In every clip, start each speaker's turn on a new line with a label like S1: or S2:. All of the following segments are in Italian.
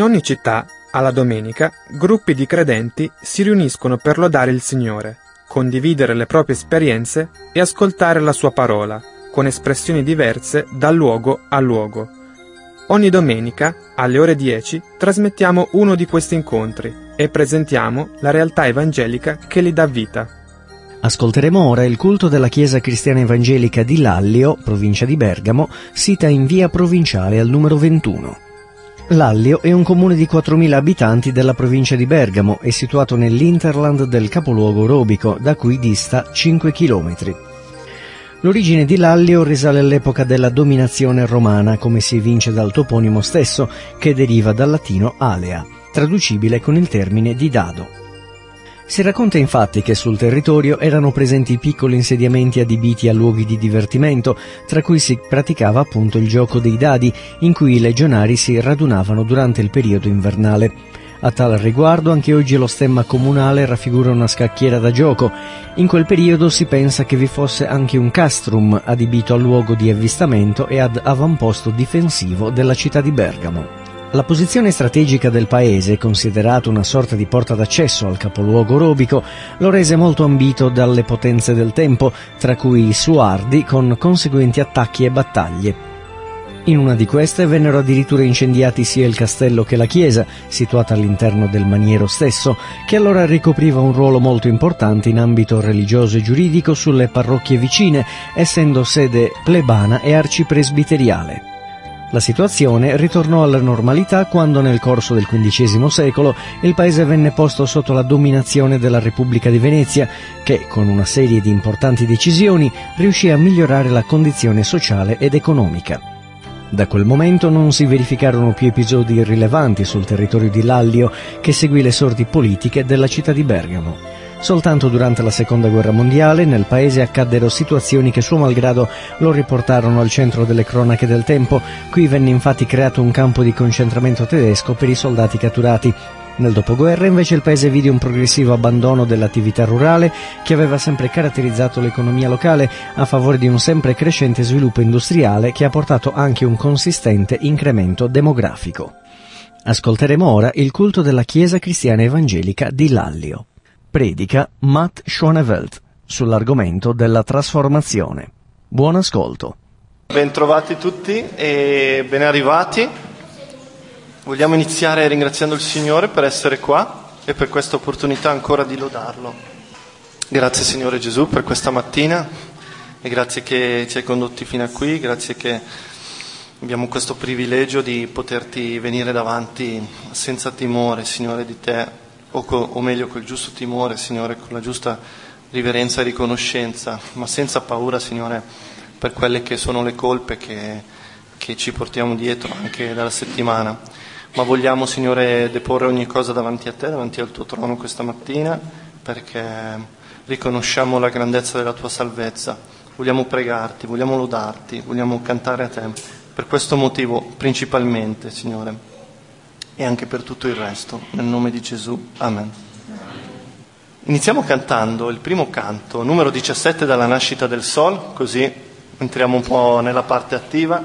S1: In ogni città, alla domenica, gruppi di credenti si riuniscono per lodare il Signore, condividere le proprie esperienze e ascoltare la sua parola, con espressioni diverse da luogo a luogo. Ogni domenica, alle ore 10, trasmettiamo uno di questi incontri e presentiamo la realtà evangelica che li dà vita.
S2: Ascolteremo ora il culto della Chiesa Cristiana Evangelica di Lallio, provincia di Bergamo, sita in via provinciale al numero 21. Lallio è un comune di 4.000 abitanti della provincia di Bergamo e situato nell'interland del capoluogo Robico, da cui dista 5 km. L'origine di Lallio risale all'epoca della dominazione romana, come si evince dal toponimo stesso, che deriva dal latino alea, traducibile con il termine di dado. Si racconta infatti che sul territorio erano presenti piccoli insediamenti adibiti a luoghi di divertimento, tra cui si praticava appunto il gioco dei dadi, in cui i legionari si radunavano durante il periodo invernale. A tal riguardo anche oggi lo stemma comunale raffigura una scacchiera da gioco. In quel periodo si pensa che vi fosse anche un castrum adibito al luogo di avvistamento e ad avamposto difensivo della città di Bergamo. La posizione strategica del paese, considerato una sorta di porta d'accesso al capoluogo robico, lo rese molto ambito dalle potenze del tempo, tra cui i Suardi, con conseguenti attacchi e battaglie. In una di queste vennero addirittura incendiati sia il castello che la chiesa, situata all'interno del maniero stesso, che allora ricopriva un ruolo molto importante in ambito religioso e giuridico sulle parrocchie vicine, essendo sede plebana e arcipresbiteriale. La situazione ritornò alla normalità quando nel corso del XV secolo il paese venne posto sotto la dominazione della Repubblica di Venezia, che con una serie di importanti decisioni riuscì a migliorare la condizione sociale ed economica. Da quel momento non si verificarono più episodi rilevanti sul territorio di Lallio che seguì le sorti politiche della città di Bergamo. Soltanto durante la seconda guerra mondiale nel paese accaddero situazioni che suo malgrado lo riportarono al centro delle cronache del tempo. Qui venne infatti creato un campo di concentramento tedesco per i soldati catturati. Nel dopoguerra invece il paese vide un progressivo abbandono dell'attività rurale che aveva sempre caratterizzato l'economia locale a favore di un sempre crescente sviluppo industriale che ha portato anche un consistente incremento demografico. Ascolteremo ora il culto della Chiesa Cristiana Evangelica di Lallio predica Matt Schoneveld sull'argomento della trasformazione. Buon ascolto.
S3: Bentrovati tutti e ben arrivati. Vogliamo iniziare ringraziando il Signore per essere qua e per questa opportunità ancora di lodarlo. Grazie Signore Gesù per questa mattina e grazie che ci hai condotti fino a qui, grazie che abbiamo questo privilegio di poterti venire davanti senza timore, Signore, di te o, co, o meglio col giusto timore, Signore, con la giusta riverenza e riconoscenza, ma senza paura, Signore, per quelle che sono le colpe che, che ci portiamo dietro anche dalla settimana. Ma vogliamo, Signore, deporre ogni cosa davanti a Te, davanti al Tuo trono questa mattina, perché riconosciamo la grandezza della Tua salvezza. Vogliamo pregarti, vogliamo lodarti, vogliamo cantare a Te. Per questo motivo, principalmente, Signore e anche per tutto il resto. Nel nome di Gesù. Amen. Iniziamo cantando il primo canto, numero 17 dalla nascita del Sol, così entriamo un po' nella parte attiva.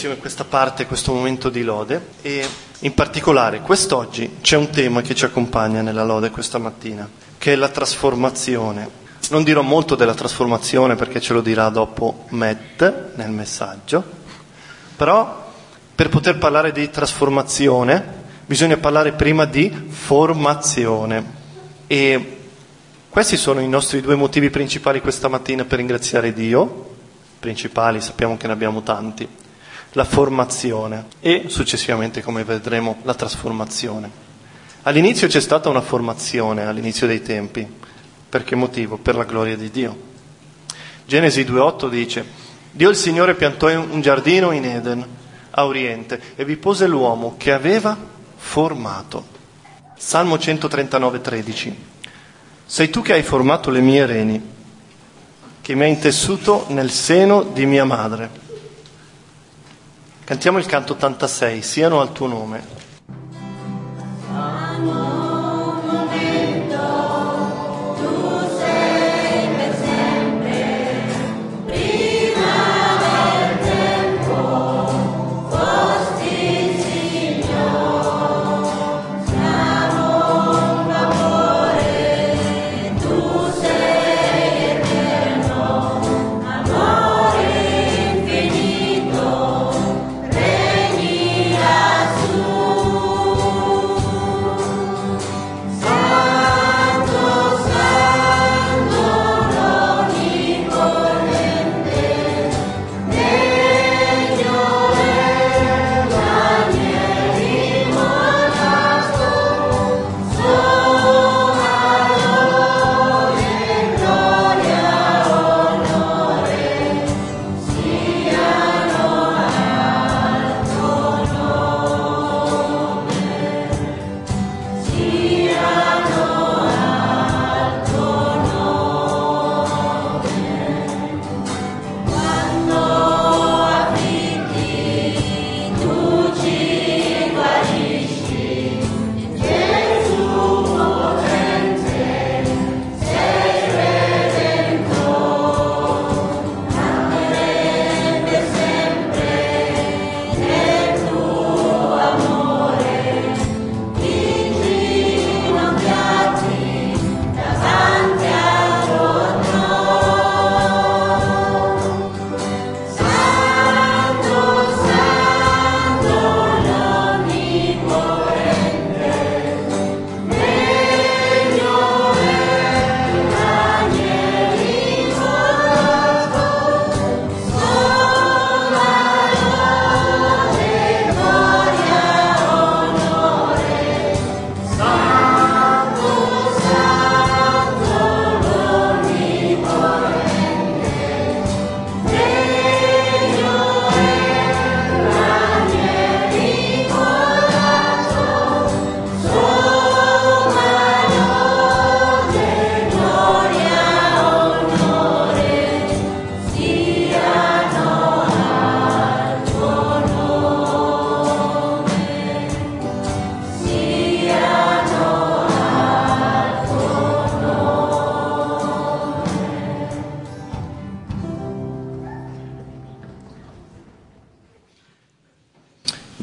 S3: Insieme questa parte, questo momento di lode e in particolare quest'oggi c'è un tema che ci accompagna nella lode questa mattina, che è la trasformazione. Non dirò molto della trasformazione perché ce lo dirà dopo Matt nel messaggio, però per poter parlare di trasformazione bisogna parlare prima di formazione e questi sono i nostri due motivi principali questa mattina per ringraziare Dio, principali, sappiamo che ne abbiamo tanti, la formazione e successivamente, come vedremo, la trasformazione. All'inizio c'è stata una formazione, all'inizio dei tempi. Per che motivo? Per la gloria di Dio. Genesi 2.8 dice, Dio il Signore piantò un giardino in Eden, a oriente, e vi pose l'uomo che aveva formato. Salmo 139.13. Sei tu che hai formato le mie reni, che mi hai intessuto nel seno di mia madre. Cantiamo il canto 86, siano al tuo nome.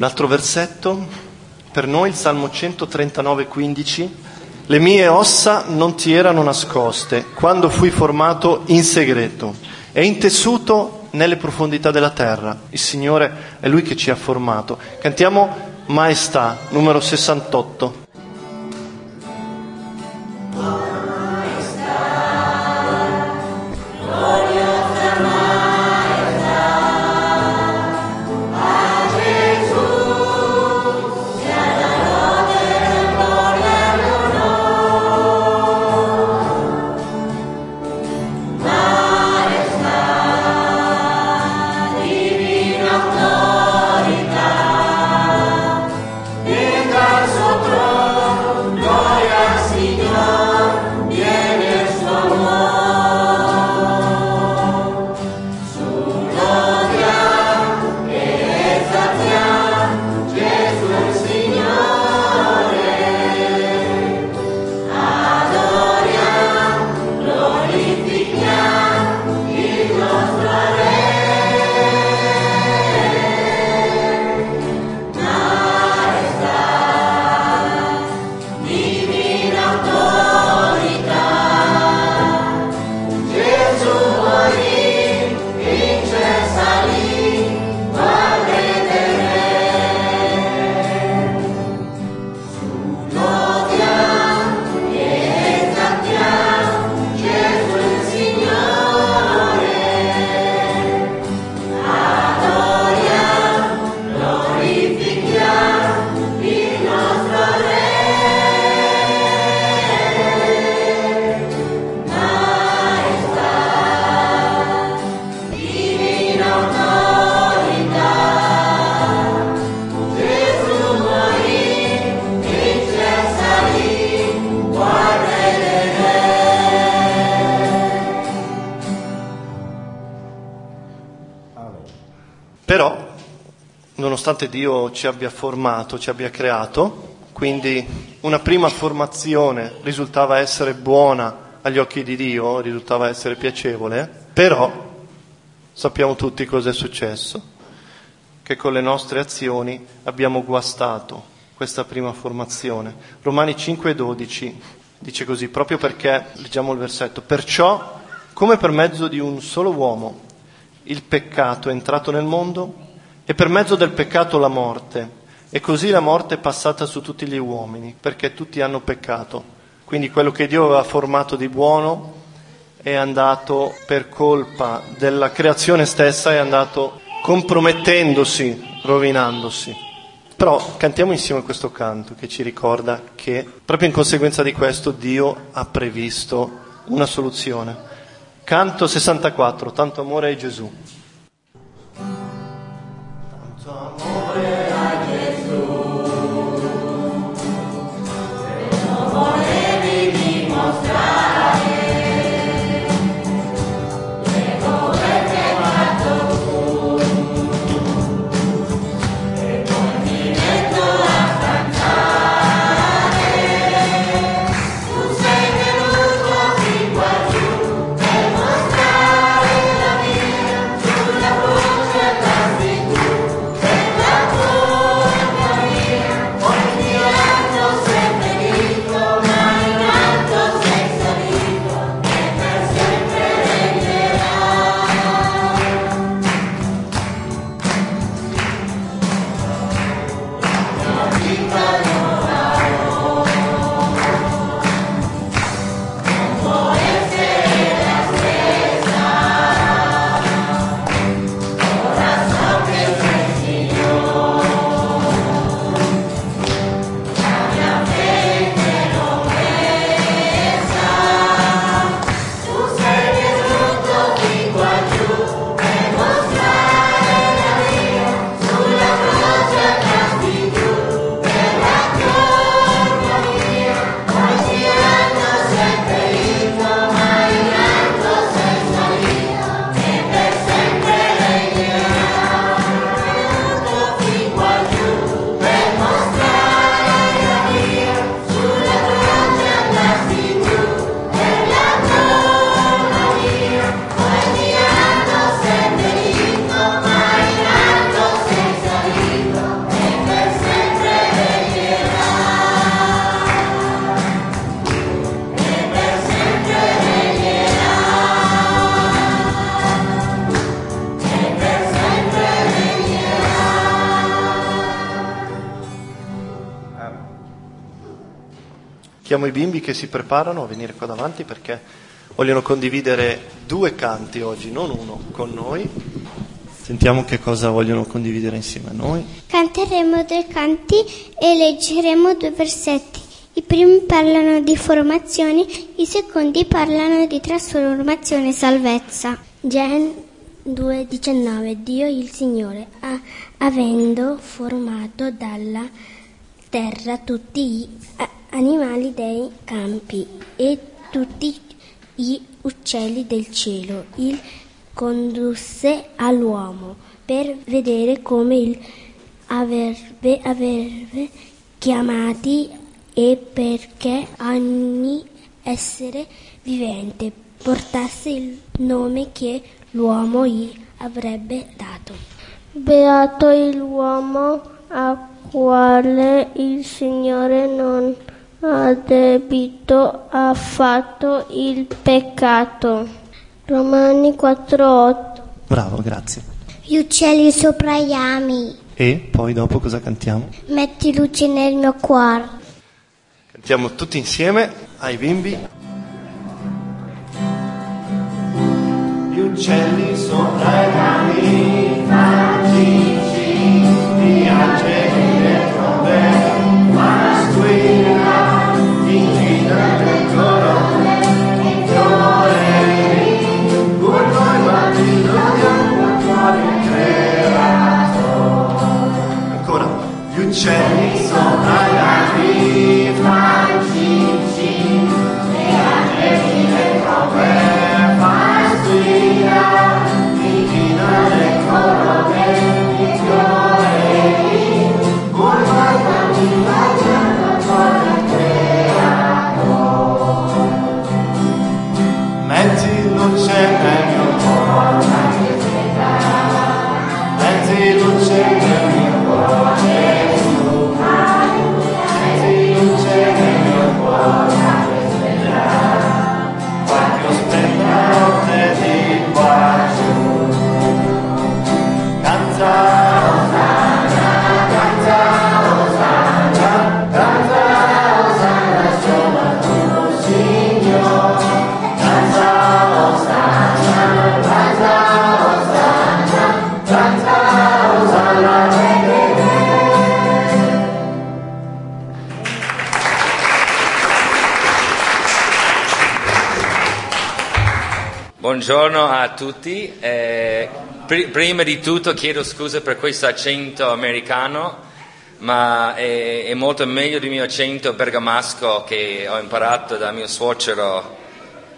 S3: Altro versetto, per noi il Salmo 139, 15. Le mie ossa non ti erano nascoste quando fui formato in segreto e intessuto nelle profondità della terra. Il Signore è Lui che ci ha formato. Cantiamo Maestà, numero 68. Nonostante Dio ci abbia formato, ci abbia creato, quindi una prima formazione risultava essere buona agli occhi di Dio, risultava essere piacevole, però sappiamo tutti cosa è successo, che con le nostre azioni abbiamo guastato questa prima formazione. Romani 5:12 dice così, proprio perché, leggiamo il versetto, perciò come per mezzo di un solo uomo il peccato è entrato nel mondo e per mezzo del peccato la morte, e così la morte è passata su tutti gli uomini, perché tutti hanno peccato. Quindi quello che Dio aveva formato di buono è andato per colpa della creazione stessa, è andato compromettendosi, rovinandosi. Però cantiamo insieme questo canto che ci ricorda che proprio in conseguenza di questo Dio ha previsto una soluzione. Canto 64, tanto amore ai Gesù. Chiamo i bimbi che si preparano a venire qua davanti perché vogliono condividere due canti oggi, non uno, con noi. Sentiamo che cosa vogliono condividere insieme a noi.
S4: Canteremo due canti e leggeremo due versetti. I primi parlano di formazione, i secondi parlano di trasformazione e salvezza. Gen 2,19 Dio il Signore, ha, avendo formato dalla terra tutti gli animali dei campi e tutti gli uccelli del cielo. Il condusse all'uomo per vedere come il avrebbe, avrebbe chiamati e perché ogni essere vivente portasse il nome che l'uomo gli avrebbe dato.
S5: Beato l'uomo a quale il Signore non ha debito affatto il peccato. Romani 4:8.
S3: Bravo, grazie.
S4: Gli uccelli sopra gli ami.
S3: E poi dopo cosa cantiamo?
S4: Metti luce nel mio cuore.
S3: Cantiamo tutti insieme ai bimbi. Gli uccelli sopra i rami, magici, gli angeli
S6: tutti. Eh, pr- prima di tutto chiedo scusa per questo accento americano, ma è, è, molto meglio del mio accento bergamasco che ho imparato da mio suocero.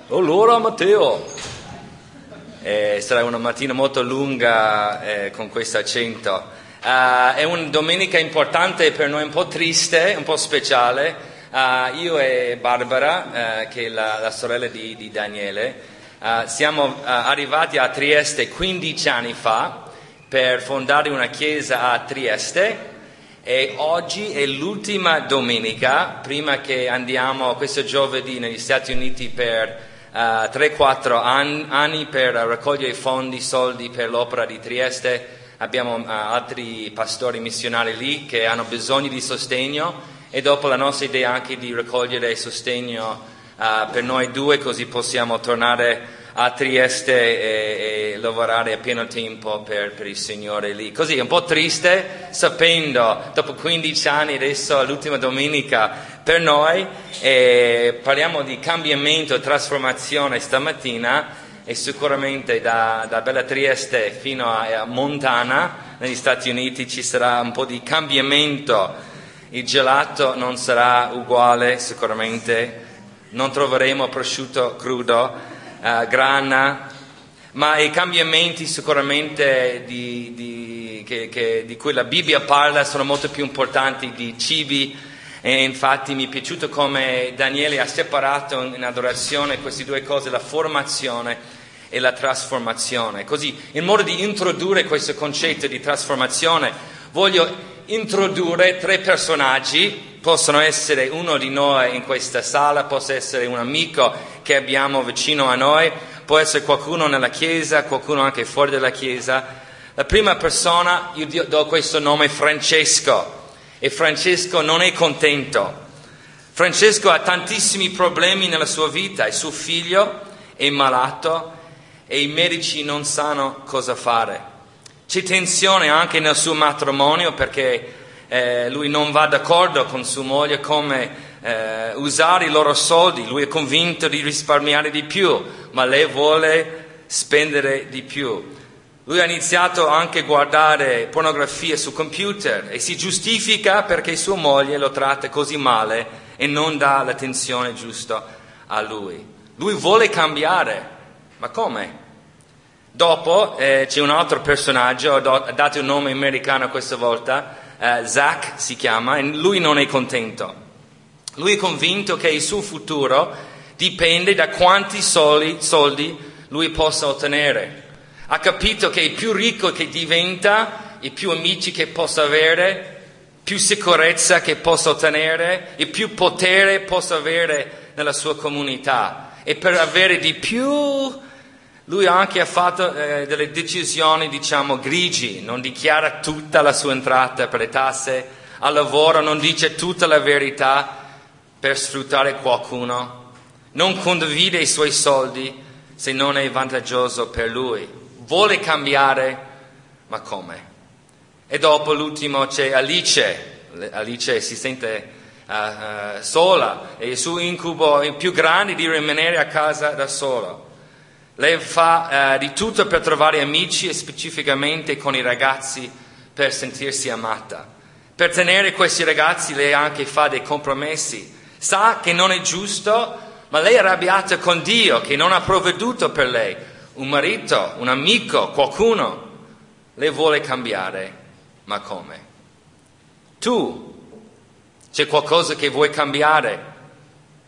S6: Allora Matteo! Eh, sarà una mattina molto lunga eh, con questo accento. Uh, è una domenica importante per noi, un po' triste, un po' speciale. Uh, io e Barbara, uh, che è la, la sorella di, di Daniele, Uh, siamo uh, arrivati a Trieste 15 anni fa per fondare una chiesa a Trieste e oggi è l'ultima domenica prima che andiamo questo giovedì negli Stati Uniti per uh, 3-4 an- anni per raccogliere fondi, soldi per l'opera di Trieste. Abbiamo altri pastori missionari lì che hanno bisogno di sostegno e dopo la nostra idea anche di raccogliere sostegno uh, per noi due così possiamo tornare a Trieste e, e lavorare a pieno tempo per, per, il Signore lì. Così un po' triste sapendo, dopo 15 anni adesso l'ultima domenica per noi, parliamo di cambiamento e trasformazione stamattina e sicuramente da, da Bella Trieste fino a, a Montana negli Stati Uniti ci sarà un po' di cambiamento. Il gelato non sarà uguale sicuramente non troveremo prosciutto crudo, uh, grana, ma i cambiamenti sicuramente di, di, che, che, di cui la Bibbia parla sono molto più importanti di cibi e infatti mi è piaciuto come Daniele ha separato in adorazione queste due cose, la formazione e la trasformazione. Così, in modo di introdurre questo concetto di trasformazione, voglio introdurre tre personaggi possono essere uno di noi in questa sala, può essere un amico che abbiamo vicino a noi, può essere qualcuno nella chiesa, qualcuno anche fuori dalla chiesa. La prima persona, io do questo nome Francesco e Francesco non è contento. Francesco ha tantissimi problemi nella sua vita, il suo figlio è malato e i medici non sanno cosa fare. C'è tensione anche nel suo matrimonio perché eh, lui non va d'accordo con sua moglie come eh, usare i loro soldi, lui è convinto di risparmiare di più, ma lei vuole spendere di più. Lui ha iniziato anche a guardare pornografia su computer e si giustifica perché sua moglie lo tratta così male e non dà l'attenzione giusta a lui. Lui vuole cambiare, ma come? Dopo eh, c'è un altro personaggio, ho dato un nome americano questa volta, eh, Zach si chiama, e lui non è contento. Lui è convinto che il suo futuro dipende da quanti soldi, soldi lui possa ottenere. Ha capito che il più ricco che diventa, i più amici che possa avere, più sicurezza che possa ottenere, il più potere possa avere nella sua comunità. E per avere di più lui anche ha fatto eh, delle decisioni, diciamo, grigi, non dichiara tutta la sua entrata per le tasse, al lavoro non dice tutta la verità per sfruttare qualcuno, non condivide i suoi soldi se non è vantaggioso per lui, vuole cambiare, ma come? E dopo l'ultimo c'è Alice, Alice si sente uh, uh, sola e il suo incubo è più grande di rimanere a casa da sola. Lei fa eh, di tutto per trovare amici e specificamente con i ragazzi per sentirsi amata. Per tenere questi ragazzi lei anche fa dei compromessi. Sa che non è giusto, ma lei è arrabbiata con Dio che non ha provveduto per lei. Un marito, un amico, qualcuno. Lei vuole cambiare, ma come? Tu, c'è qualcosa che vuoi cambiare?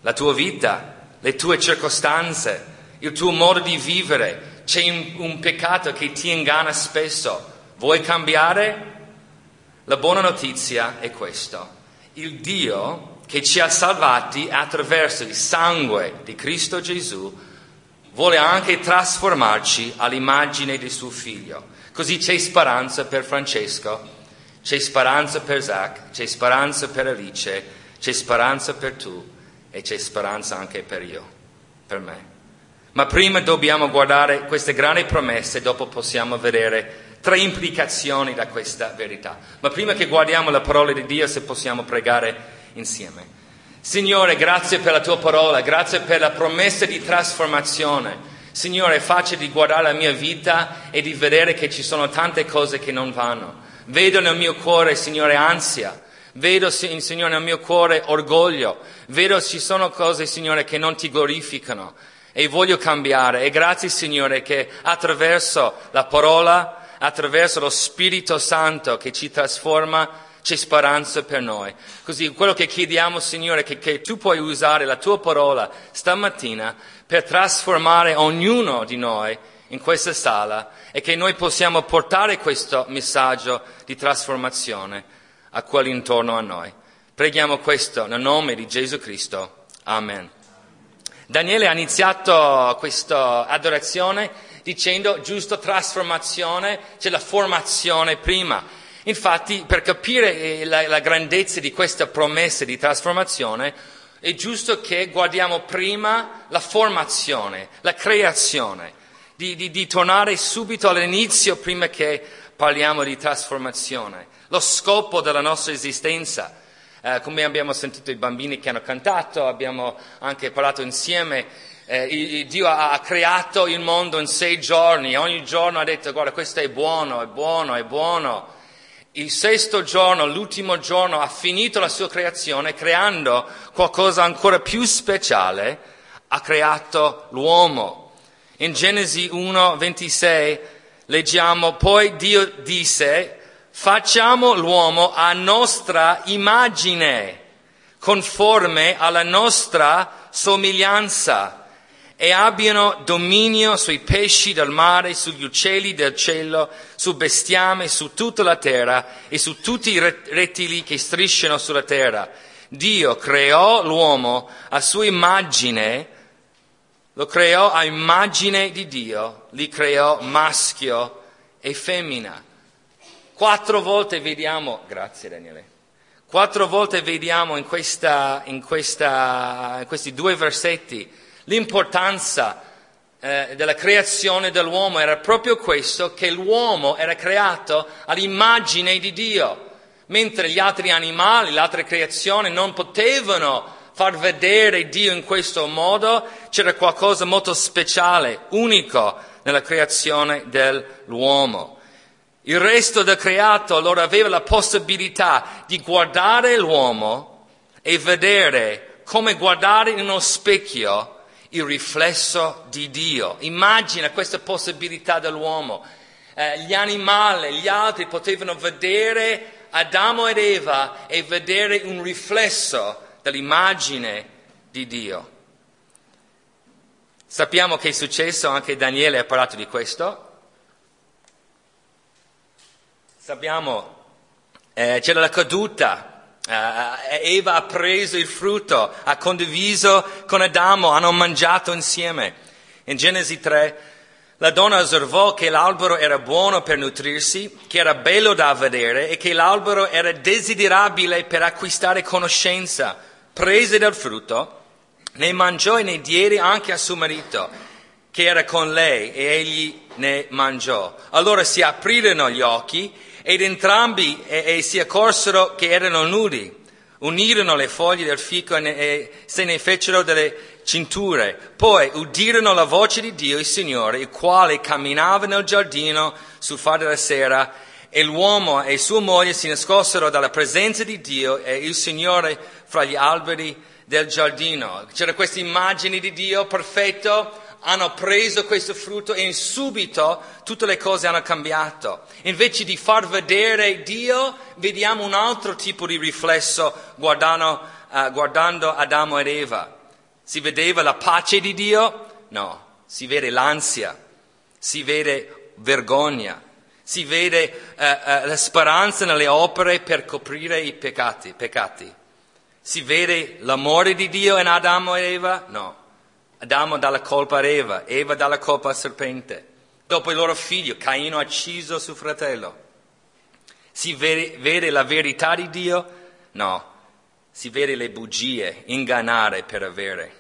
S6: La tua vita, le tue circostanze, il tuo modo di vivere, c'è un, peccato che ti inganna spesso. Vuoi cambiare? La buona notizia è questa. Il Dio che ci ha salvati attraverso il sangue di Cristo Gesù vuole anche trasformarci all'immagine di suo figlio. Così c'è speranza per Francesco, c'è speranza per Zach, c'è speranza per Alice, c'è speranza per tu e c'è speranza anche per io, per me. Ma prima dobbiamo guardare queste grandi promesse dopo possiamo vedere tre implicazioni da questa verità. Ma prima che guardiamo la parola di Dio, se possiamo pregare insieme. Signore, grazie per la tua parola, grazie per la promessa di trasformazione. Signore, facile di guardare la mia vita e di vedere che ci sono tante cose che non vanno. Vedo nel mio cuore, Signore, ansia. Vedo, Signore, nel mio cuore orgoglio. Vedo ci sono cose, Signore, che non ti glorificano. E voglio cambiare. E grazie, Signore, che attraverso la parola, attraverso lo Spirito Santo che ci trasforma, c'è speranza per noi. Così quello che chiediamo, Signore, che, che tu puoi usare la tua parola stamattina per trasformare ognuno di noi in questa sala e che noi possiamo portare questo messaggio di trasformazione a quelli intorno a noi. Preghiamo questo nel nome di Gesù Cristo. Amen. Daniele ha iniziato questa adorazione dicendo giusto trasformazione, c'è la formazione prima. Infatti, per capire eh, la, la grandezza di questa promessa di trasformazione, è giusto che guardiamo prima la formazione, la creazione, di, di, di tornare subito all'inizio prima che parliamo di trasformazione, lo scopo della nostra esistenza. Eh, come abbiamo sentito i bambini che hanno cantato, abbiamo anche parlato insieme, eh, Dio ha creato il mondo in sei giorni, ogni giorno ha detto guarda questo è buono, è buono, è buono. Il sesto giorno, l'ultimo giorno, ha finito la sua creazione creando qualcosa ancora più speciale, ha creato l'uomo. In Genesi 1, 26 leggiamo, poi Dio disse, facciamo l'uomo a nostra immagine, conforme alla nostra somiglianza e abbiano dominio sui pesci del mare, sugli uccelli del cielo, sul bestiame, su tutta la terra e su tutti i rettili che strisciano sulla terra. Dio creò l'uomo a sua immagine, lo creò a immagine di Dio, li creò maschio e femmina. Quattro volte vediamo, grazie Daniele, quattro volte vediamo in, questa, in, questa, in questi due versetti L'importanza eh, della creazione dell'uomo era proprio questo, che l'uomo era creato all'immagine di Dio, mentre gli altri animali, le altre creazioni non potevano far vedere Dio in questo modo, c'era qualcosa molto speciale, unico nella creazione dell'uomo. Il resto del creato allora aveva la possibilità di guardare l'uomo e vedere come guardare in uno specchio il riflesso di Dio. Immagina questa possibilità dell'uomo. Eh, gli animali, gli altri potevano vedere Adamo ed Eva e vedere un riflesso dell'immagine di Dio. Sappiamo che è successo, anche Daniele ha parlato di questo. Sappiamo, eh, c'era la caduta Uh, Eva ha preso il frutto, ha condiviso con Adamo, hanno mangiato insieme. In Genesi 3 la donna osservò che l'albero era buono per nutrirsi, che era bello da vedere e che l'albero era desiderabile per acquistare conoscenza. Prese del frutto, ne mangiò e ne diede anche a suo marito, che era con lei, e egli ne mangiò. Allora si aprirono gli occhi ed entrambi e, e si accorsero che erano nudi. Unirono le foglie del fico e, e se ne fecero delle cinture. Poi udirono la voce di Dio, il Signore, il quale camminava nel giardino sul far della sera e l'uomo e sua moglie si nascosero dalla presenza di Dio e il Signore fra gli alberi del giardino. C'era questa immagine di Dio perfetto hanno preso questo frutto e subito tutte le cose hanno cambiato. Invece di far vedere Dio, vediamo un altro tipo di riflesso guardando, uh, guardando Adamo ed Eva. Si vedeva la pace di Dio? No, si vede l'ansia, si vede vergogna, si vede uh, uh, la speranza nelle opere per coprire i peccati, peccati. Si vede l'amore di Dio in Adamo ed Eva? No. Adamo dà la colpa a Eva, Eva dà la colpa al serpente. Dopo il loro figlio, Caino ha ucciso suo fratello. Si vede, vede la verità di Dio? No, si vede le bugie, ingannare per avere.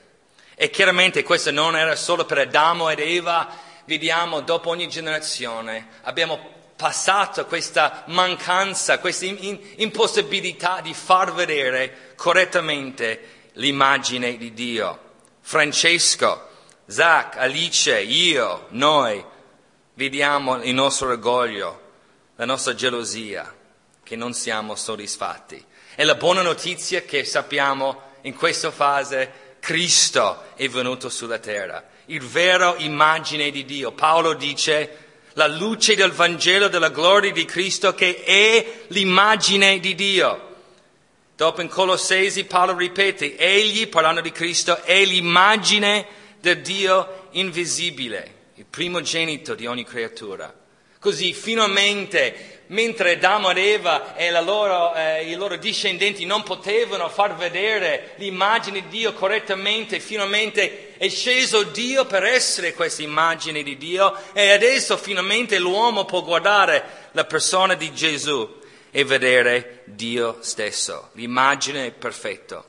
S6: E chiaramente questo non era solo per Adamo ed Eva, vediamo dopo ogni generazione, abbiamo passato questa mancanza, questa impossibilità di far vedere correttamente l'immagine di Dio. Francesco Zach, Alice, io, noi, vediamo il nostro orgoglio, la nostra gelosia, che non siamo soddisfatti. E la buona notizia è che sappiamo in questa fase Cristo è venuto sulla terra, il vero immagine di Dio. Paolo dice la luce del Vangelo della gloria di Cristo che è l'immagine di Dio. Dopo in Colossesi Paolo ripete, egli, parlando di Cristo, è l'immagine del Dio invisibile, il primogenito di ogni creatura. Così finalmente mentre Adamo ed Eva e loro, eh, i loro discendenti non potevano far vedere l'immagine di Dio correttamente, finalmente è sceso Dio per essere questa immagine di Dio e adesso finalmente l'uomo può guardare la persona di Gesù e vedere Dio stesso, l'immagine perfetta.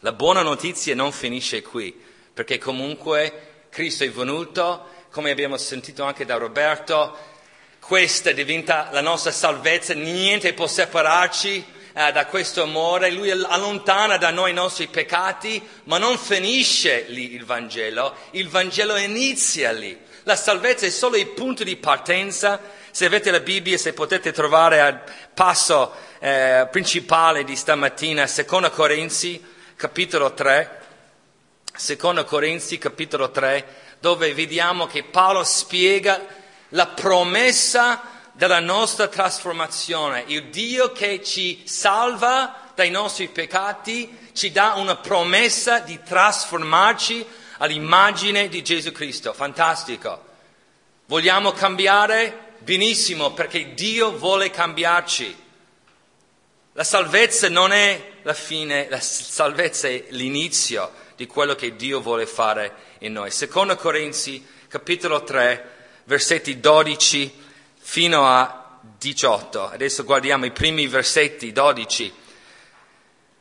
S6: La buona notizia non finisce qui, perché comunque Cristo è venuto, come abbiamo sentito anche da Roberto, questa diventa la nostra salvezza, niente può separarci eh, da questo amore, lui allontana da noi i nostri peccati, ma non finisce lì il Vangelo, il Vangelo inizia lì. La salvezza è solo il punto di partenza. Se avete la Bibbia, se potete trovare al passo eh, principale di stamattina, Seconda Corinzi, capitolo 3, Seconda Corinzi, capitolo 3, dove vediamo che Paolo spiega la promessa della nostra trasformazione. Il Dio che ci salva dai nostri peccati ci dà una promessa di trasformarci all'immagine di Gesù Cristo. Fantastico. Vogliamo cambiare? Benissimo, perché Dio vuole cambiarci. La salvezza non è la fine, la salvezza è l'inizio di quello che Dio vuole fare in noi. Secondo Corinzi, capitolo 3, versetti 12 fino a 18. Adesso guardiamo i primi versetti 12.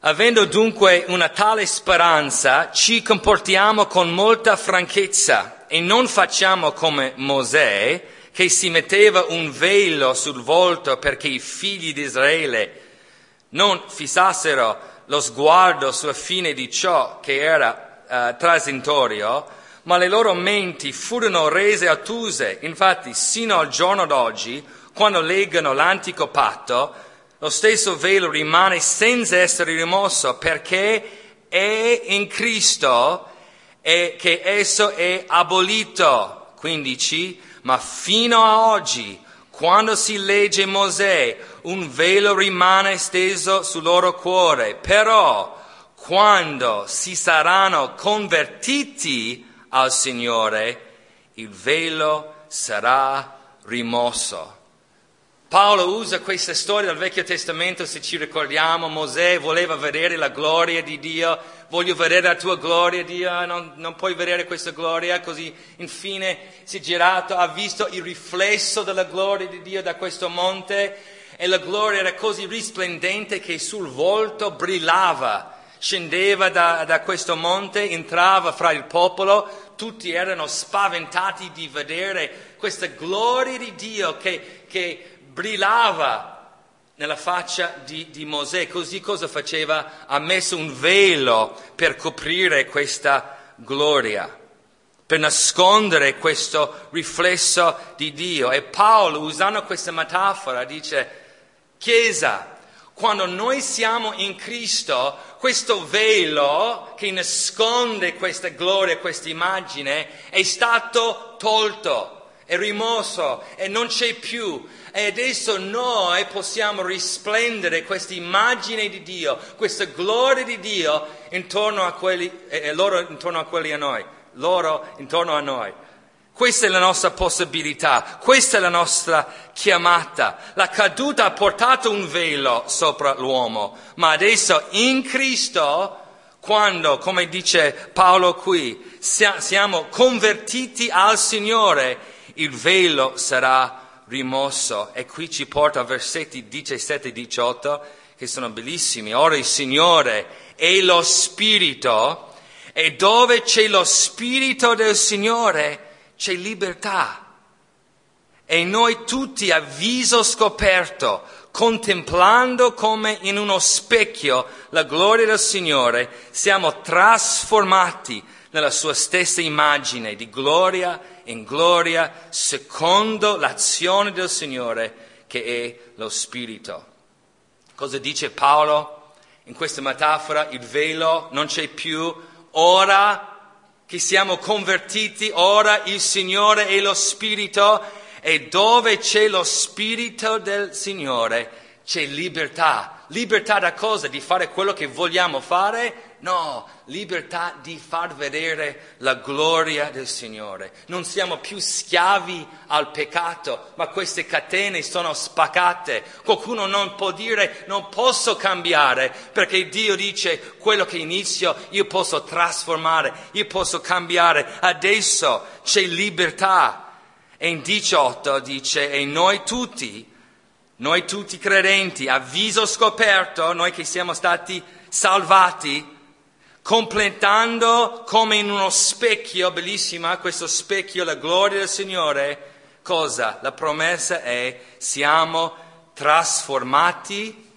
S6: Avendo dunque una tale speranza, ci comportiamo con molta franchezza e non facciamo come Mosè, che si metteva un velo sul volto perché i figli di Israele non fissassero lo sguardo sulla fine di ciò che era uh, transitorio, ma le loro menti furono rese ottuse. Infatti, sino al giorno d'oggi, quando leggono l'antico patto, lo stesso velo rimane senza essere rimosso perché è in Cristo e che esso è abolito. 15. Ma fino a oggi, quando si legge Mosè, un velo rimane steso sul loro cuore. Però, quando si saranno convertiti al Signore, il velo sarà rimosso. Paolo usa questa storia del Vecchio Testamento, se ci ricordiamo, Mosè voleva vedere la gloria di Dio, voglio vedere la tua gloria, Dio, non, non puoi vedere questa gloria, così infine si è girato, ha visto il riflesso della gloria di Dio da questo monte e la gloria era così risplendente che sul volto brillava scendeva da, da, questo monte, entrava fra il popolo, tutti erano spaventati di vedere questa gloria di Dio che, che brillava nella faccia di, di, Mosè. Così cosa faceva? Ha messo un velo per coprire questa gloria, per nascondere questo riflesso di Dio. E Paolo, usando questa metafora, dice, Chiesa, quando noi siamo in Cristo, questo velo che nasconde questa gloria, questa immagine, è stato tolto, è rimosso e non c'è più. E adesso noi possiamo risplendere questa immagine di Dio, questa gloria di Dio intorno a quelli, e loro intorno a quelli a noi, loro intorno a noi. Questa è la nostra possibilità, questa è la nostra chiamata. La caduta ha portato un velo sopra l'uomo, ma adesso in Cristo, quando, come dice Paolo qui, siamo convertiti al Signore, il velo sarà rimosso. E qui ci porta a versetti 17 e 18 che sono bellissimi. Ora il Signore è lo Spirito e dove c'è lo Spirito del Signore c'è libertà. E noi tutti a viso scoperto, contemplando come in uno specchio la gloria del Signore, siamo trasformati nella sua stessa immagine di gloria in gloria, secondo l'azione del Signore che è lo Spirito. Cosa dice Paolo? In questa metafora il velo non c'è più, ora che siamo convertiti, ora il Signore è lo Spirito e dove c'è lo Spirito del Signore c'è libertà. Libertà da cosa? Di fare quello che vogliamo fare? No, libertà di far vedere la gloria del Signore. Non siamo più schiavi al peccato, ma queste catene sono spaccate. Qualcuno non può dire non posso cambiare, perché Dio dice quello che inizio io posso trasformare, io posso cambiare. Adesso c'è libertà. E in 18 dice, e noi tutti, noi tutti credenti, a viso scoperto, noi che siamo stati salvati, completando come in uno specchio, bellissima, questo specchio, la gloria del Signore, cosa? La promessa è siamo trasformati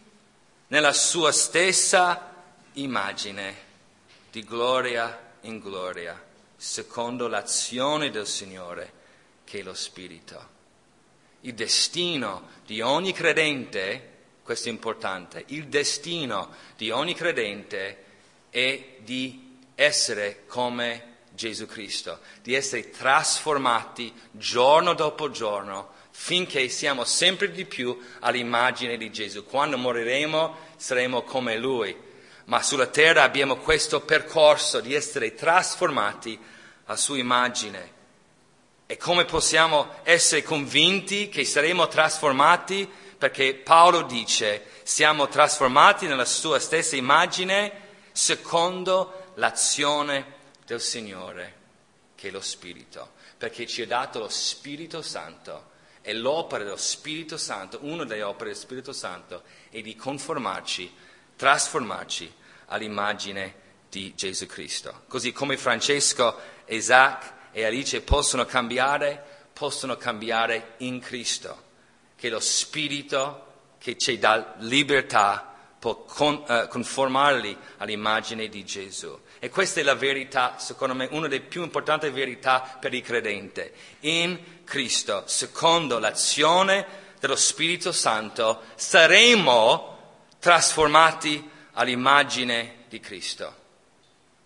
S6: nella sua stessa immagine, di gloria in gloria, secondo l'azione del Signore, che è lo Spirito. Il destino di ogni credente, questo è importante, il destino di ogni credente è di essere come Gesù Cristo, di essere trasformati giorno dopo giorno finché siamo sempre di più all'immagine di Gesù. Quando moriremo saremo come Lui, ma sulla terra abbiamo questo percorso di essere trasformati a sua immagine. E come possiamo essere convinti che saremo trasformati? Perché Paolo dice, siamo trasformati nella sua stessa immagine secondo l'azione del Signore, che è lo Spirito, perché ci ha dato lo Spirito Santo e l'opera dello Spirito Santo, una delle opere dello Spirito Santo, è di conformarci, trasformarci all'immagine di Gesù Cristo. Così come Francesco, Isaac e Alice possono cambiare, possono cambiare in Cristo, che lo Spirito che ci dà libertà può con, uh, conformarli all'immagine di Gesù. E questa è la verità, secondo me, una delle più importanti verità per il credente. In Cristo, secondo l'azione dello Spirito Santo, saremo trasformati all'immagine di Cristo.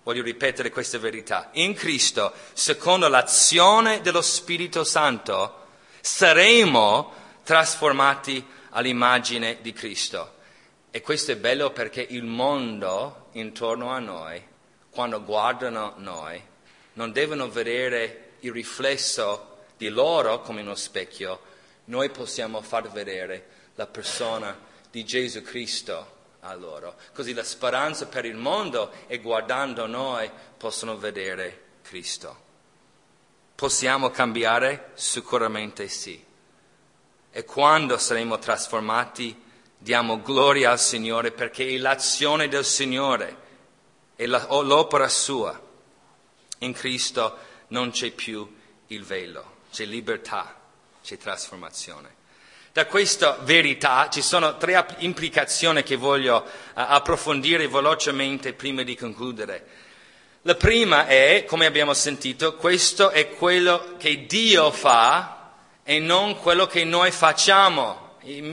S6: Voglio ripetere questa verità. In Cristo, secondo l'azione dello Spirito Santo, saremo trasformati all'immagine di Cristo. E questo è bello perché il mondo intorno a noi, quando guardano noi, non devono vedere il riflesso di loro come uno specchio, noi possiamo far vedere la persona di Gesù Cristo a loro. Così la speranza per il mondo è guardando noi possono vedere Cristo. Possiamo cambiare? Sicuramente sì. E quando saremo trasformati diamo gloria al Signore perché è l'azione del Signore, è l'opera sua. In Cristo non c'è più il velo, c'è libertà, c'è trasformazione. Da questa verità ci sono tre implicazioni che voglio uh, approfondire velocemente prima di concludere. La prima è, come abbiamo sentito, questo è quello che Dio fa e non quello che noi facciamo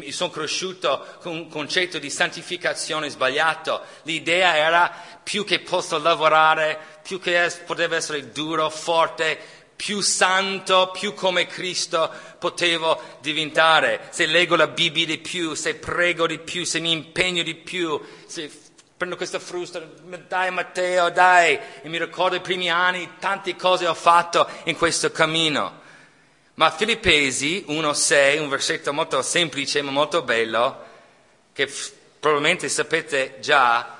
S6: sono cresciuto con un concetto di santificazione sbagliato. L'idea era più che posso lavorare, più che poteva essere duro, forte, più santo, più come Cristo potevo diventare. Se leggo la Bibbia di più, se prego di più, se mi impegno di più, se prendo questa frusta, dai Matteo, dai, e mi ricordo i primi anni, tante cose ho fatto in questo cammino. Ma Filippesi 1.6, un versetto molto semplice ma molto bello, che f- probabilmente sapete già,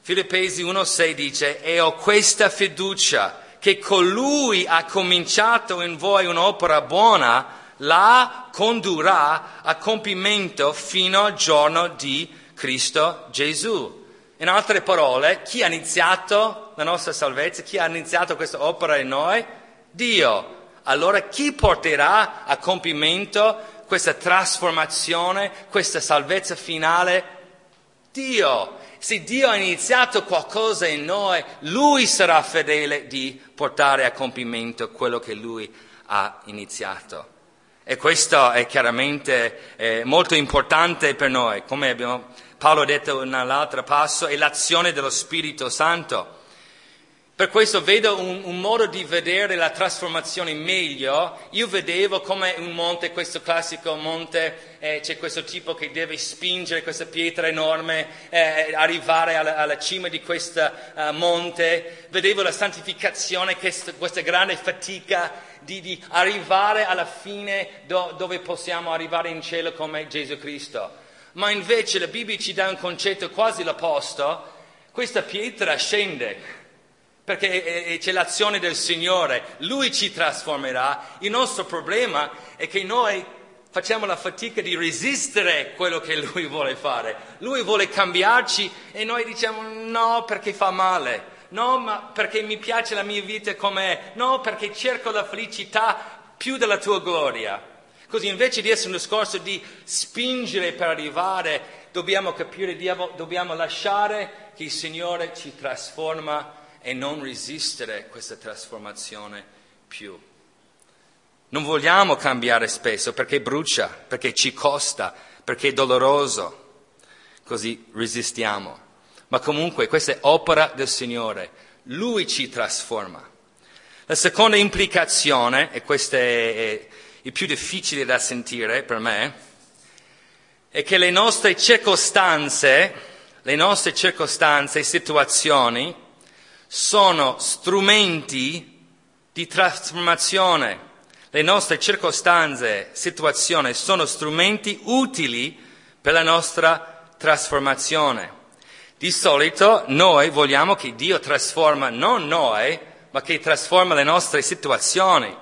S6: Filippesi 1.6 dice, e ho questa fiducia che colui ha cominciato in voi un'opera buona, la condurrà a compimento fino al giorno di Cristo Gesù. In altre parole, chi ha iniziato la nostra salvezza, chi ha iniziato questa opera in noi? Dio allora chi porterà a compimento questa trasformazione, questa salvezza finale? Dio. Se Dio ha iniziato qualcosa in noi, Lui sarà fedele di portare a compimento quello che Lui ha iniziato. E questo è chiaramente eh, molto importante per noi, come abbiamo, Paolo ha detto nell'altro passo, è l'azione dello Spirito Santo. Per questo vedo un, un, modo di vedere la trasformazione meglio. Io vedevo come un monte, questo classico monte, eh, c'è questo tipo che deve spingere questa pietra enorme, eh, arrivare alla, alla, cima di questo uh, monte. Vedevo la santificazione, questa, questa grande fatica di, di, arrivare alla fine do, dove possiamo arrivare in cielo come Gesù Cristo. Ma invece la Bibbia ci dà un concetto quasi l'opposto. Questa pietra scende perché c'è l'azione del Signore, Lui ci trasformerà. Il nostro problema è che noi facciamo la fatica di resistere quello che Lui vuole fare. Lui vuole cambiarci e noi diciamo no perché fa male, no ma perché mi piace la mia vita com'è, no perché cerco la felicità più della tua gloria. Così invece di essere un discorso di spingere per arrivare, dobbiamo capire, dobbiamo lasciare che il Signore ci trasforma e non resistere a questa trasformazione più. Non vogliamo cambiare spesso perché brucia, perché ci costa, perché è doloroso. Così resistiamo. Ma comunque questa è opera del Signore. Lui ci trasforma. La seconda implicazione, e questa è, è più difficile da sentire per me, è che le nostre circostanze, le nostre circostanze e situazioni sono strumenti di trasformazione. Le nostre circostanze, situazioni sono strumenti utili per la nostra trasformazione. Di solito noi vogliamo che Dio trasforma non noi, ma che trasforma le nostre situazioni.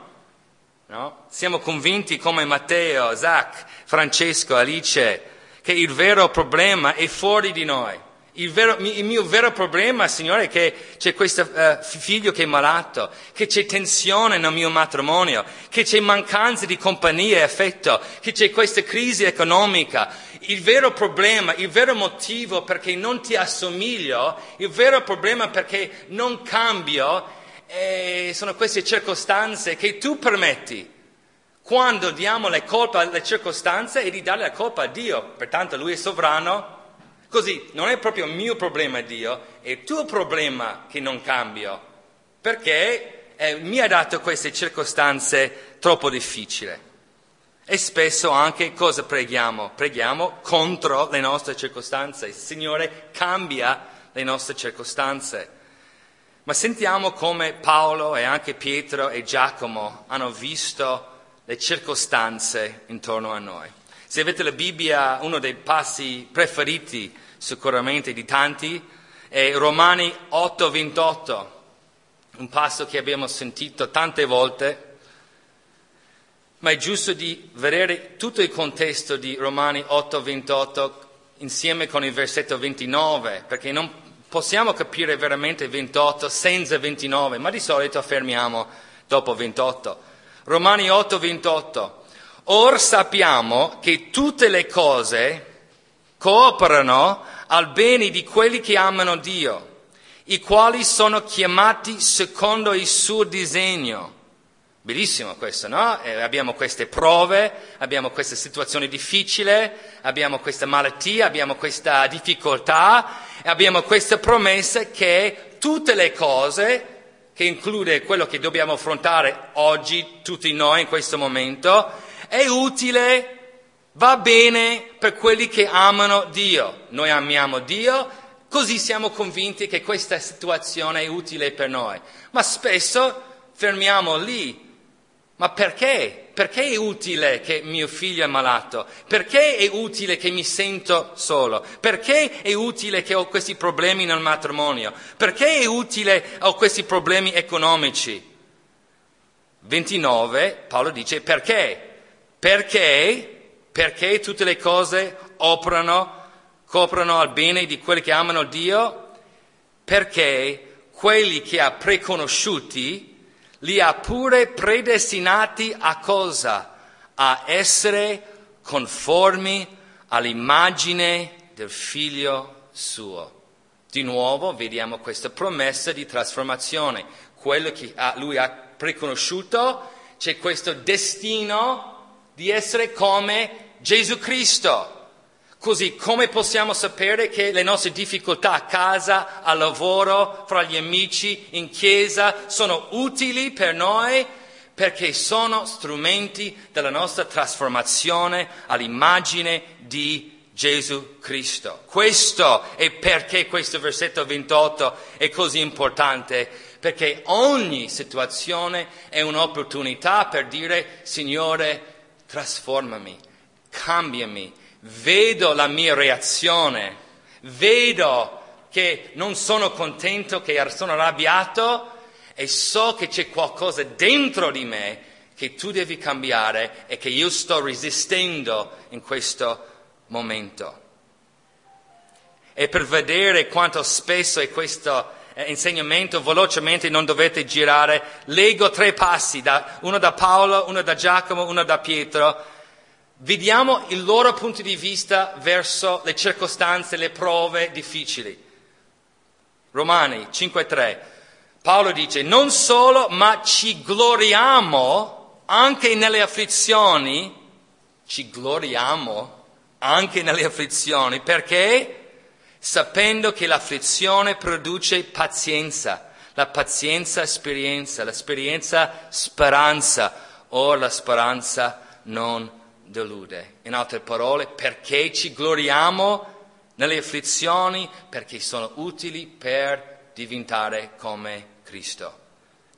S6: No? Siamo convinti come Matteo, Zach, Francesco, Alice, che il vero problema è fuori di noi. Il, vero, il, mio vero problema, Signore, è che c'è questo uh, figlio che è malato, che c'è tensione nel mio matrimonio, che c'è mancanza di compagnia e affetto, che c'è questa crisi economica. Il vero problema, il vero motivo perché non ti assomiglio, il vero problema perché non cambio, eh, sono queste circostanze che tu permetti. Quando diamo la colpa alle circostanze e di dare la colpa a Dio, pertanto Lui è sovrano, Così non è proprio il mio problema Dio, è il tuo problema che non cambio, perché eh, mi ha dato queste circostanze troppo difficili. E spesso anche cosa preghiamo? Preghiamo contro le nostre circostanze. Il Signore cambia le nostre circostanze. Ma sentiamo come Paolo e anche Pietro e Giacomo hanno visto le circostanze intorno a noi. Se avete la Bibbia, uno dei passi preferiti sicuramente di tanti, è Romani 8:28, un passo che abbiamo sentito tante volte, ma è giusto di vedere tutto il contesto di Romani 8:28 insieme con il versetto 29, perché non possiamo capire veramente 28 senza 29, ma di solito affermiamo dopo 28. Romani 8:28. Or sappiamo che tutte le cose cooperano al bene di quelli che amano Dio, i quali sono chiamati secondo il suo disegno. Bellissimo questo, no? Eh, abbiamo queste prove, abbiamo questa situazione difficile, abbiamo questa malattia, abbiamo questa difficoltà, abbiamo questa promessa che tutte le cose, che include quello che dobbiamo affrontare oggi, tutti noi in questo momento, è utile va bene per quelli che amano Dio. Noi amiamo Dio, così siamo convinti che questa situazione è utile per noi. Ma spesso fermiamo lì. Ma perché? Perché è utile che mio figlio è malato? Perché è utile che mi sento solo? Perché è utile che ho questi problemi nel matrimonio? Perché è utile che ho questi problemi economici? 29, Paolo dice perché? Perché perché tutte le cose operano, coprono al bene di quelli che amano Dio? Perché quelli che ha preconosciuti li ha pure predestinati a cosa? A essere conformi all'immagine del figlio suo. Di nuovo vediamo questa promessa di trasformazione. Quello che lui ha preconosciuto, c'è questo destino di essere come Gesù Cristo. Così come possiamo sapere che le nostre difficoltà a casa, al lavoro, fra gli amici, in chiesa sono utili per noi perché sono strumenti della nostra trasformazione all'immagine di Gesù Cristo. Questo è perché questo versetto 28 è così importante, perché ogni situazione è un'opportunità per dire Signore, trasformami, cambiami vedo la mia reazione, vedo che non sono contento, che sono arrabbiato e so che c'è qualcosa dentro di me che tu devi cambiare e che io sto resistendo in questo momento. E per vedere quanto spesso è questo eh, insegnamento, velocemente non dovete girare, leggo tre passi, da, uno da Paolo, uno da Giacomo, uno da Pietro, Vediamo il loro punto di vista verso le circostanze, le prove difficili. Romani 5.3. Paolo dice, non solo, ma ci gloriamo anche nelle afflizioni, ci gloriamo anche nelle afflizioni, perché? Sapendo che l'afflizione produce pazienza, la pazienza esperienza, l'esperienza speranza, o la speranza non delude. In altre parole, perché ci gloriamo nelle afflizioni? Perché sono utili per diventare come Cristo.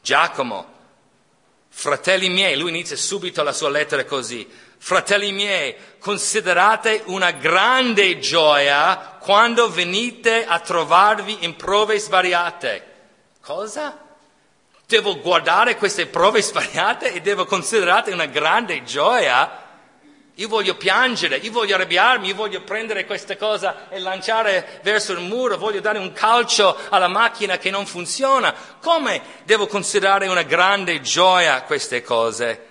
S6: Giacomo, fratelli miei, lui inizia subito la sua lettera così. Fratelli miei, considerate una grande gioia quando venite a trovarvi in prove svariate. Cosa? Devo guardare queste prove svariate e devo considerare una grande gioia? Io voglio piangere, io voglio arrabbiarmi, io voglio prendere questa cosa e lanciare verso il muro, voglio dare un calcio alla macchina che non funziona. Come devo considerare una grande gioia queste cose?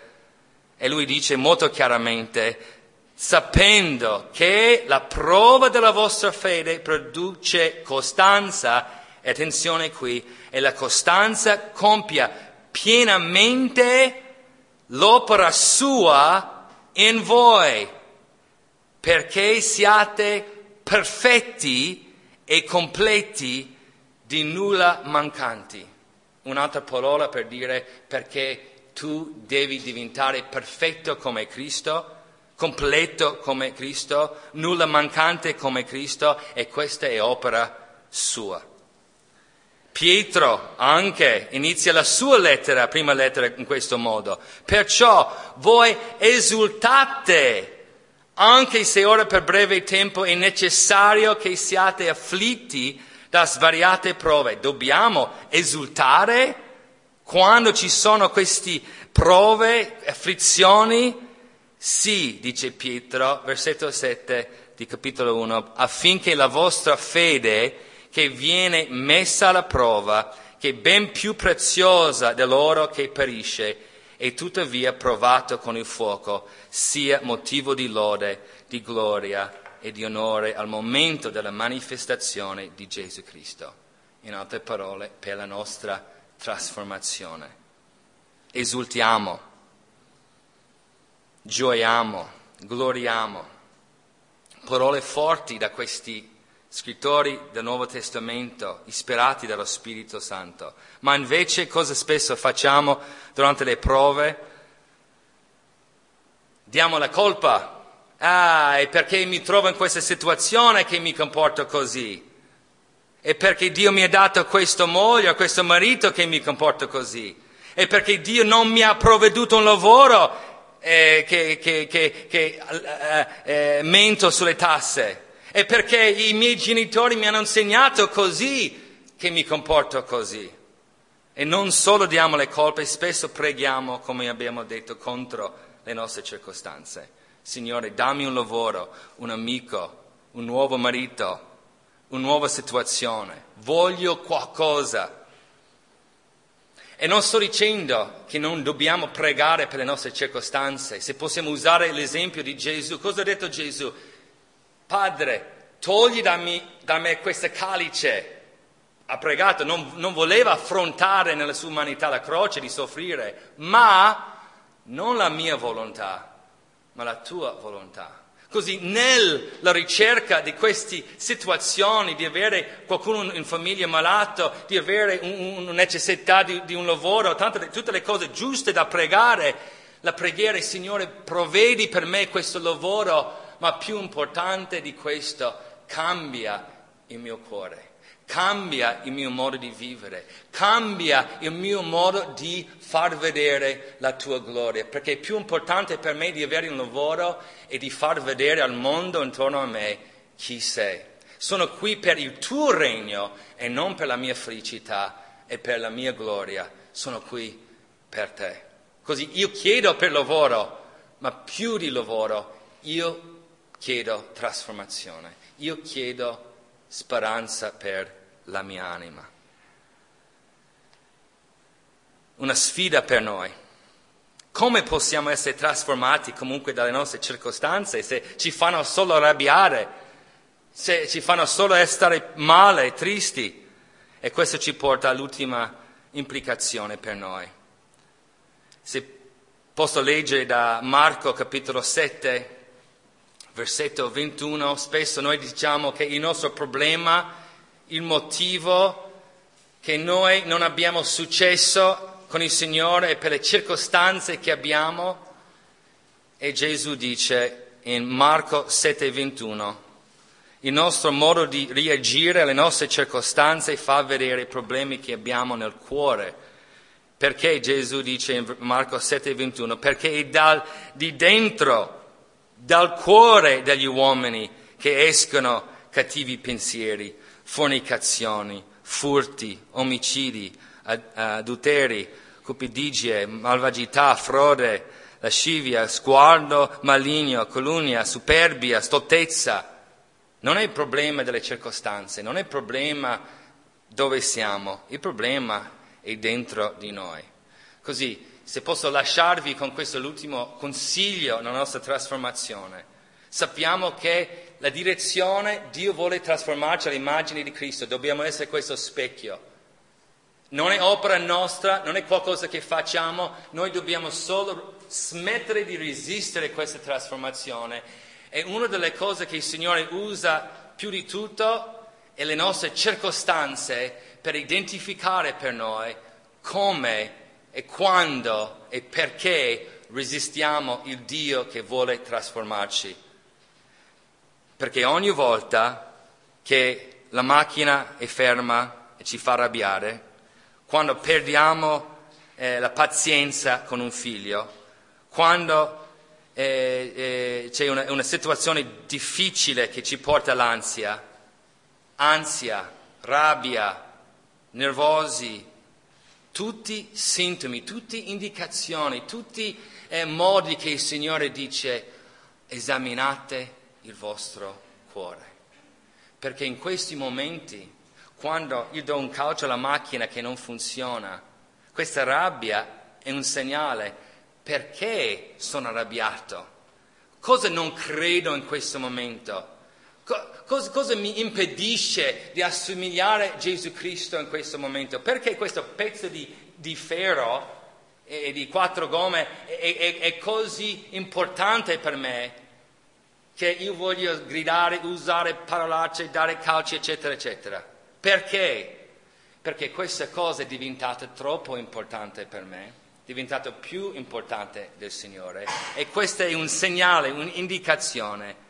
S6: E lui dice molto chiaramente, sapendo che la prova della vostra fede produce costanza, attenzione qui, e la costanza compia pienamente l'opera sua in voi, perché siate perfetti e completi di nulla mancanti. Un'altra parola per dire perché tu devi diventare perfetto come Cristo, completo come Cristo, nulla mancante come Cristo e questa è opera sua. Pietro anche inizia la sua lettera, prima lettera in questo modo. Perciò voi esultate, anche se ora per breve tempo è necessario che siate afflitti da svariate prove. Dobbiamo esultare quando ci sono queste prove, afflizioni? Sì, dice Pietro, versetto 7 di capitolo 1, affinché la vostra fede che viene messa alla prova, che è ben più preziosa dell'oro che perisce e tuttavia provato con il fuoco, sia motivo di lode, di gloria e di onore al momento della manifestazione di Gesù Cristo. In altre parole, per la nostra trasformazione. Esultiamo, gioiamo, gloriamo. Parole forti da questi scrittori del Nuovo Testamento, ispirati dallo Spirito Santo. Ma invece cosa spesso facciamo durante le prove? Diamo la colpa. Ah, è perché mi trovo in questa situazione che mi comporto così. È perché Dio mi ha dato questa moglie questo marito che mi comporto così. È perché Dio non mi ha provveduto un lavoro eh, che, che, che, che eh, eh, mento sulle tasse è perché i miei genitori mi hanno insegnato così che mi comporto così. E non solo diamo le colpe, spesso preghiamo, come abbiamo detto, contro le nostre circostanze. Signore, dammi un lavoro, un amico, un nuovo marito, una nuova situazione. Voglio qualcosa. E non sto dicendo che non dobbiamo pregare per le nostre circostanze, se possiamo usare l'esempio di Gesù. Cosa ha detto Gesù? Padre, togli da me, da me questa calice. Ha pregato, non, non voleva affrontare nella sua umanità la croce di soffrire, ma non la mia volontà, ma la tua volontà. Così nella ricerca di queste situazioni, di avere qualcuno in famiglia malato, di avere un, una necessità di, di un lavoro, tante, tutte le cose giuste da pregare, la preghiera, Signore, provvedi per me questo lavoro, ma più importante di questo, cambia il mio cuore cambia il mio modo di vivere, cambia il mio modo di far vedere la tua gloria, perché è più importante per me di avere un lavoro e di far vedere al mondo intorno a me chi sei. Sono qui per il tuo regno e non per la mia felicità e per la mia gloria, sono qui per te. Così io chiedo per lavoro, ma più di lavoro, io chiedo trasformazione, io chiedo speranza per la mia anima. Una sfida per noi. Come possiamo essere trasformati comunque dalle nostre circostanze se ci fanno solo arrabbiare, se ci fanno solo stare male, tristi? E questo ci porta all'ultima implicazione per noi. Se posso leggere da Marco capitolo 7, versetto 21, spesso noi diciamo che il nostro problema il motivo che noi non abbiamo successo con il Signore e per le circostanze che abbiamo. E Gesù dice in Marco 7:21, il nostro modo di reagire alle nostre circostanze fa vedere i problemi che abbiamo nel cuore. Perché Gesù dice in Marco 7:21? Perché è dal, di dentro, dal cuore degli uomini che escono cattivi pensieri fornicazioni, furti, omicidi, adulteri, cupidigie, malvagità, frode, lascivia, sguardo maligno, calunnia, superbia, stoltezza. Non è il problema delle circostanze, non è il problema dove siamo, il problema è dentro di noi. Così, se posso lasciarvi con questo ultimo consiglio nella nostra trasformazione, sappiamo che la direzione, Dio vuole trasformarci all'immagine di Cristo, dobbiamo essere questo specchio. Non è opera nostra, non è qualcosa che facciamo, noi dobbiamo solo smettere di resistere a questa trasformazione. E una delle cose che il Signore usa più di tutto è le nostre circostanze per identificare per noi come e quando e perché resistiamo il Dio che vuole trasformarci. Perché ogni volta che la macchina è ferma e ci fa arrabbiare, quando perdiamo eh, la pazienza con un figlio, quando eh, eh, c'è una, una situazione difficile che ci porta all'ansia, ansia, rabbia, nervosi, tutti sintomi, tutte indicazioni, tutti eh, modi che il Signore dice esaminate il vostro cuore. Perché in questi momenti, quando io do un calcio alla macchina che non funziona, questa rabbia è un segnale perché sono arrabbiato, cosa non credo in questo momento, cosa, cosa mi impedisce di assomigliare a Gesù Cristo in questo momento, perché questo pezzo di, di ferro e di quattro gomme è, è, è così importante per me che io voglio gridare, usare parolacce, dare calci, eccetera, eccetera. Perché? Perché questa cosa è diventata troppo importante per me, diventata più importante del Signore e questo è un segnale, un'indicazione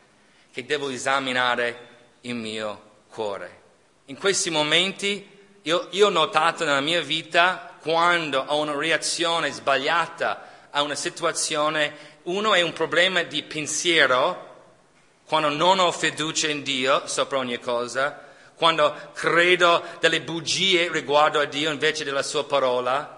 S6: che devo esaminare il mio cuore. In questi momenti io, io ho notato nella mia vita quando ho una reazione sbagliata a una situazione, uno è un problema di pensiero, quando non ho fiducia in Dio sopra ogni cosa, quando credo delle bugie riguardo a Dio invece della sua parola,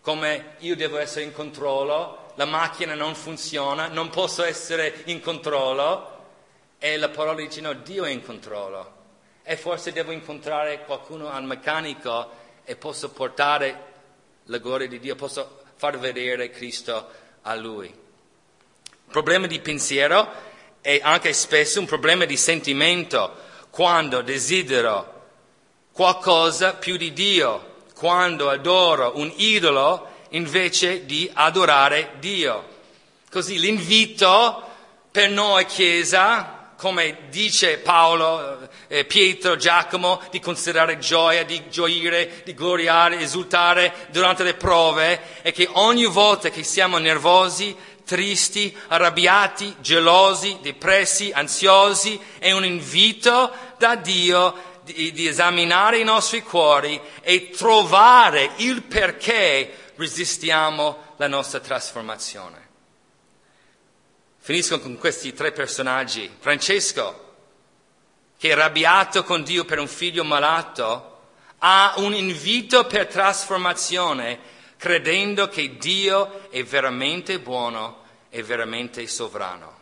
S6: come io devo essere in controllo, la macchina non funziona, non posso essere in controllo e la parola dice no, Dio è in controllo e forse devo incontrare qualcuno al meccanico e posso portare la gloria di Dio, posso far vedere Cristo a Lui. Problema di pensiero è anche spesso un problema di sentimento, quando desidero qualcosa più di Dio, quando adoro un idolo invece di adorare Dio. Così l'invito per noi Chiesa come dice Paolo, eh, Pietro, Giacomo, di considerare gioia, di gioire, di gloriare, esultare durante le prove e che ogni volta che siamo nervosi, tristi, arrabbiati, gelosi, depressi, ansiosi, è un invito da Dio di, di esaminare i nostri cuori e trovare il perché resistiamo la nostra trasformazione. Finisco con questi tre personaggi. Francesco, che è arrabbiato con Dio per un figlio malato, ha un invito per trasformazione, credendo che Dio è veramente buono e veramente sovrano.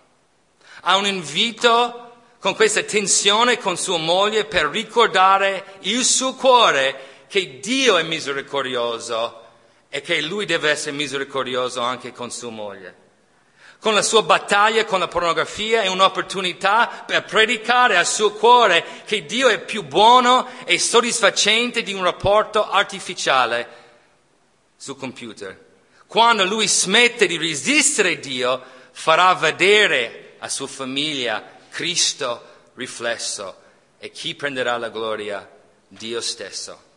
S6: Ha un invito con questa tensione con sua moglie per ricordare il suo cuore che Dio è misericordioso e che lui deve essere misericordioso anche con sua moglie con la sua battaglia con la pornografia è un'opportunità per predicare al suo cuore che Dio è più buono e soddisfacente di un rapporto artificiale sul computer. Quando lui smette di resistere Dio, farà vedere a sua famiglia Cristo riflesso e chi prenderà la gloria? Dio stesso.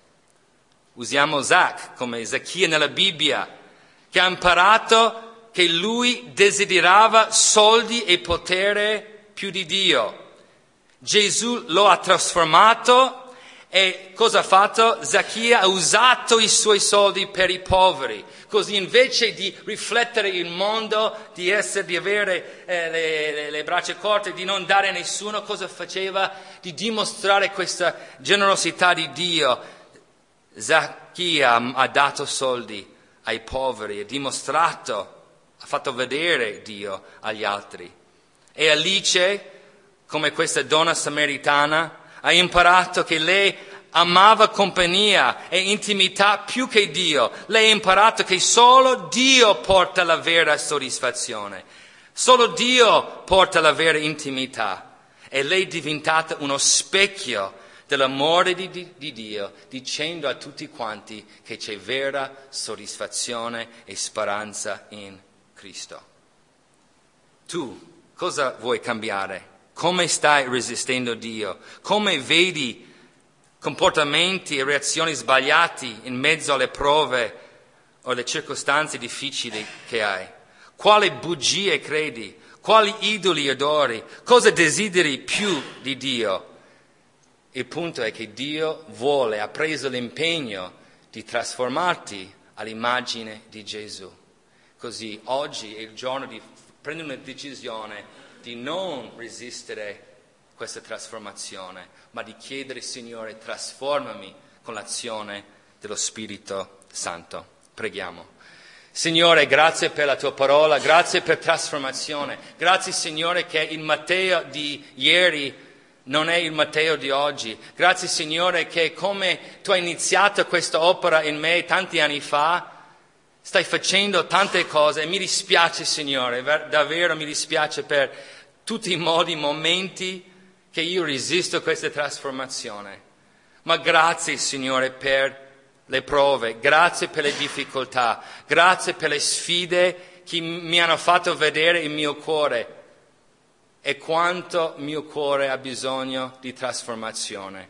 S6: Usiamo Zach come Zacchia nella Bibbia, che ha imparato che lui desiderava soldi e potere più di Dio. Gesù lo ha trasformato e cosa ha fatto? Zacchia ha usato i suoi soldi per i poveri. Così invece di riflettere il mondo, di, essere, di avere eh, le, le, le braccia corte, di non dare a nessuno, cosa faceva? Di dimostrare questa generosità di Dio. Zacchia ha dato soldi ai poveri, ha dimostrato ha fatto vedere Dio agli altri. E Alice, come questa donna samaritana, ha imparato che lei amava compagnia e intimità più che Dio. Lei ha imparato che solo Dio porta la vera soddisfazione. Solo Dio porta la vera intimità. E lei è diventata uno specchio dell'amore di, di, di, Dio, dicendo a tutti quanti che c'è vera soddisfazione e speranza in. Cristo. Tu cosa vuoi cambiare? Come stai resistendo Dio? Come vedi comportamenti e reazioni sbagliati in mezzo alle prove o alle circostanze difficili che hai? Quali bugie credi? Quali idoli adori? Cosa desideri più di Dio? Il punto è che Dio vuole, ha preso l'impegno di trasformarti all'immagine di Gesù. Così oggi è il giorno di prendere una decisione di non resistere a questa trasformazione, ma di chiedere, Signore, trasformami con l'azione dello Spirito Santo. Preghiamo. Signore, grazie per la tua parola, grazie per trasformazione, grazie Signore che il Matteo di ieri non è il Matteo di oggi. Grazie Signore che come tu hai iniziato questa opera in me tanti anni fa, stai facendo tante cose e mi dispiace, Signore, davvero mi dispiace per tutti i modi, i momenti che io resisto a questa trasformazione. Ma grazie, Signore, per le prove, grazie per le difficoltà, grazie per le sfide che mi hanno fatto vedere il mio cuore e quanto mio cuore ha bisogno di trasformazione.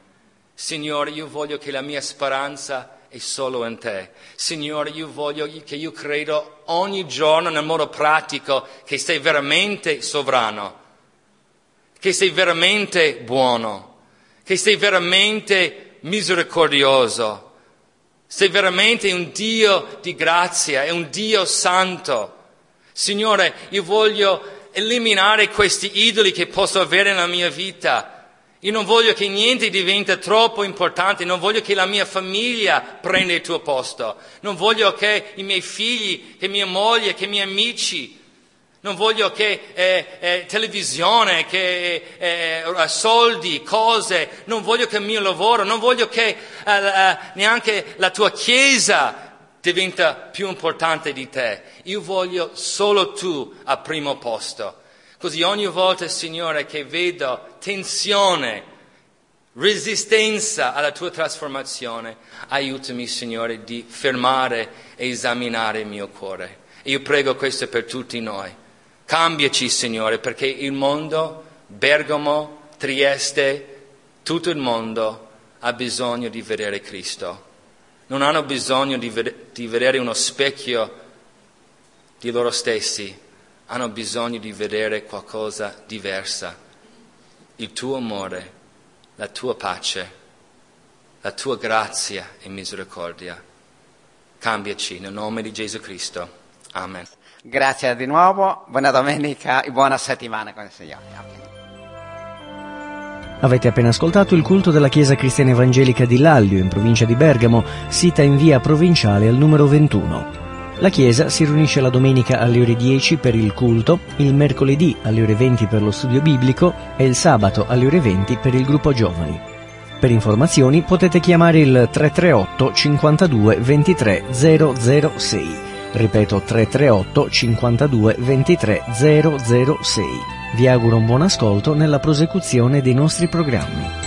S6: Signore, io voglio che la mia speranza è solo in te. Signore, io voglio che io credo ogni giorno nel modo pratico che sei veramente sovrano, che sei veramente buono, che sei veramente misericordioso, sei veramente un Dio di grazia, è un Dio santo. Signore, io voglio eliminare questi idoli che posso avere nella mia vita. Io non voglio che niente diventi troppo importante, non voglio che la mia famiglia prenda il tuo posto, non voglio che i miei figli, che mia moglie, che i miei amici, non voglio che eh, eh, televisione, che eh, eh, soldi, cose, non voglio che il mio lavoro, non voglio che eh, neanche la tua chiesa diventa più importante di te. Io voglio solo tu al primo posto. Così ogni volta, Signore, che vedo tensione, resistenza alla tua trasformazione, aiutami, Signore, di fermare e esaminare il mio cuore. E io prego questo per tutti noi Cambiaci, Signore, perché il mondo, Bergamo, Trieste, tutto il mondo ha bisogno di vedere Cristo. Non hanno bisogno di, ved- di vedere uno specchio di loro stessi, hanno bisogno di vedere qualcosa diverso. Il tuo amore, la tua pace, la tua grazia e misericordia. Cambiaci nel nome di Gesù Cristo. Amen.
S7: Grazie di nuovo, buona domenica e buona settimana con il Signore.
S2: Avete appena ascoltato il culto della Chiesa Cristiana Evangelica di Lallio, in provincia di Bergamo, sita in via provinciale al numero 21. La Chiesa si riunisce la domenica alle ore 10 per il culto, il mercoledì alle ore 20 per lo studio biblico e il sabato alle ore 20 per il gruppo giovani. Per informazioni potete chiamare il 338 52 23 006 ripeto 338 52 23 006. Vi auguro un buon ascolto nella prosecuzione dei nostri programmi.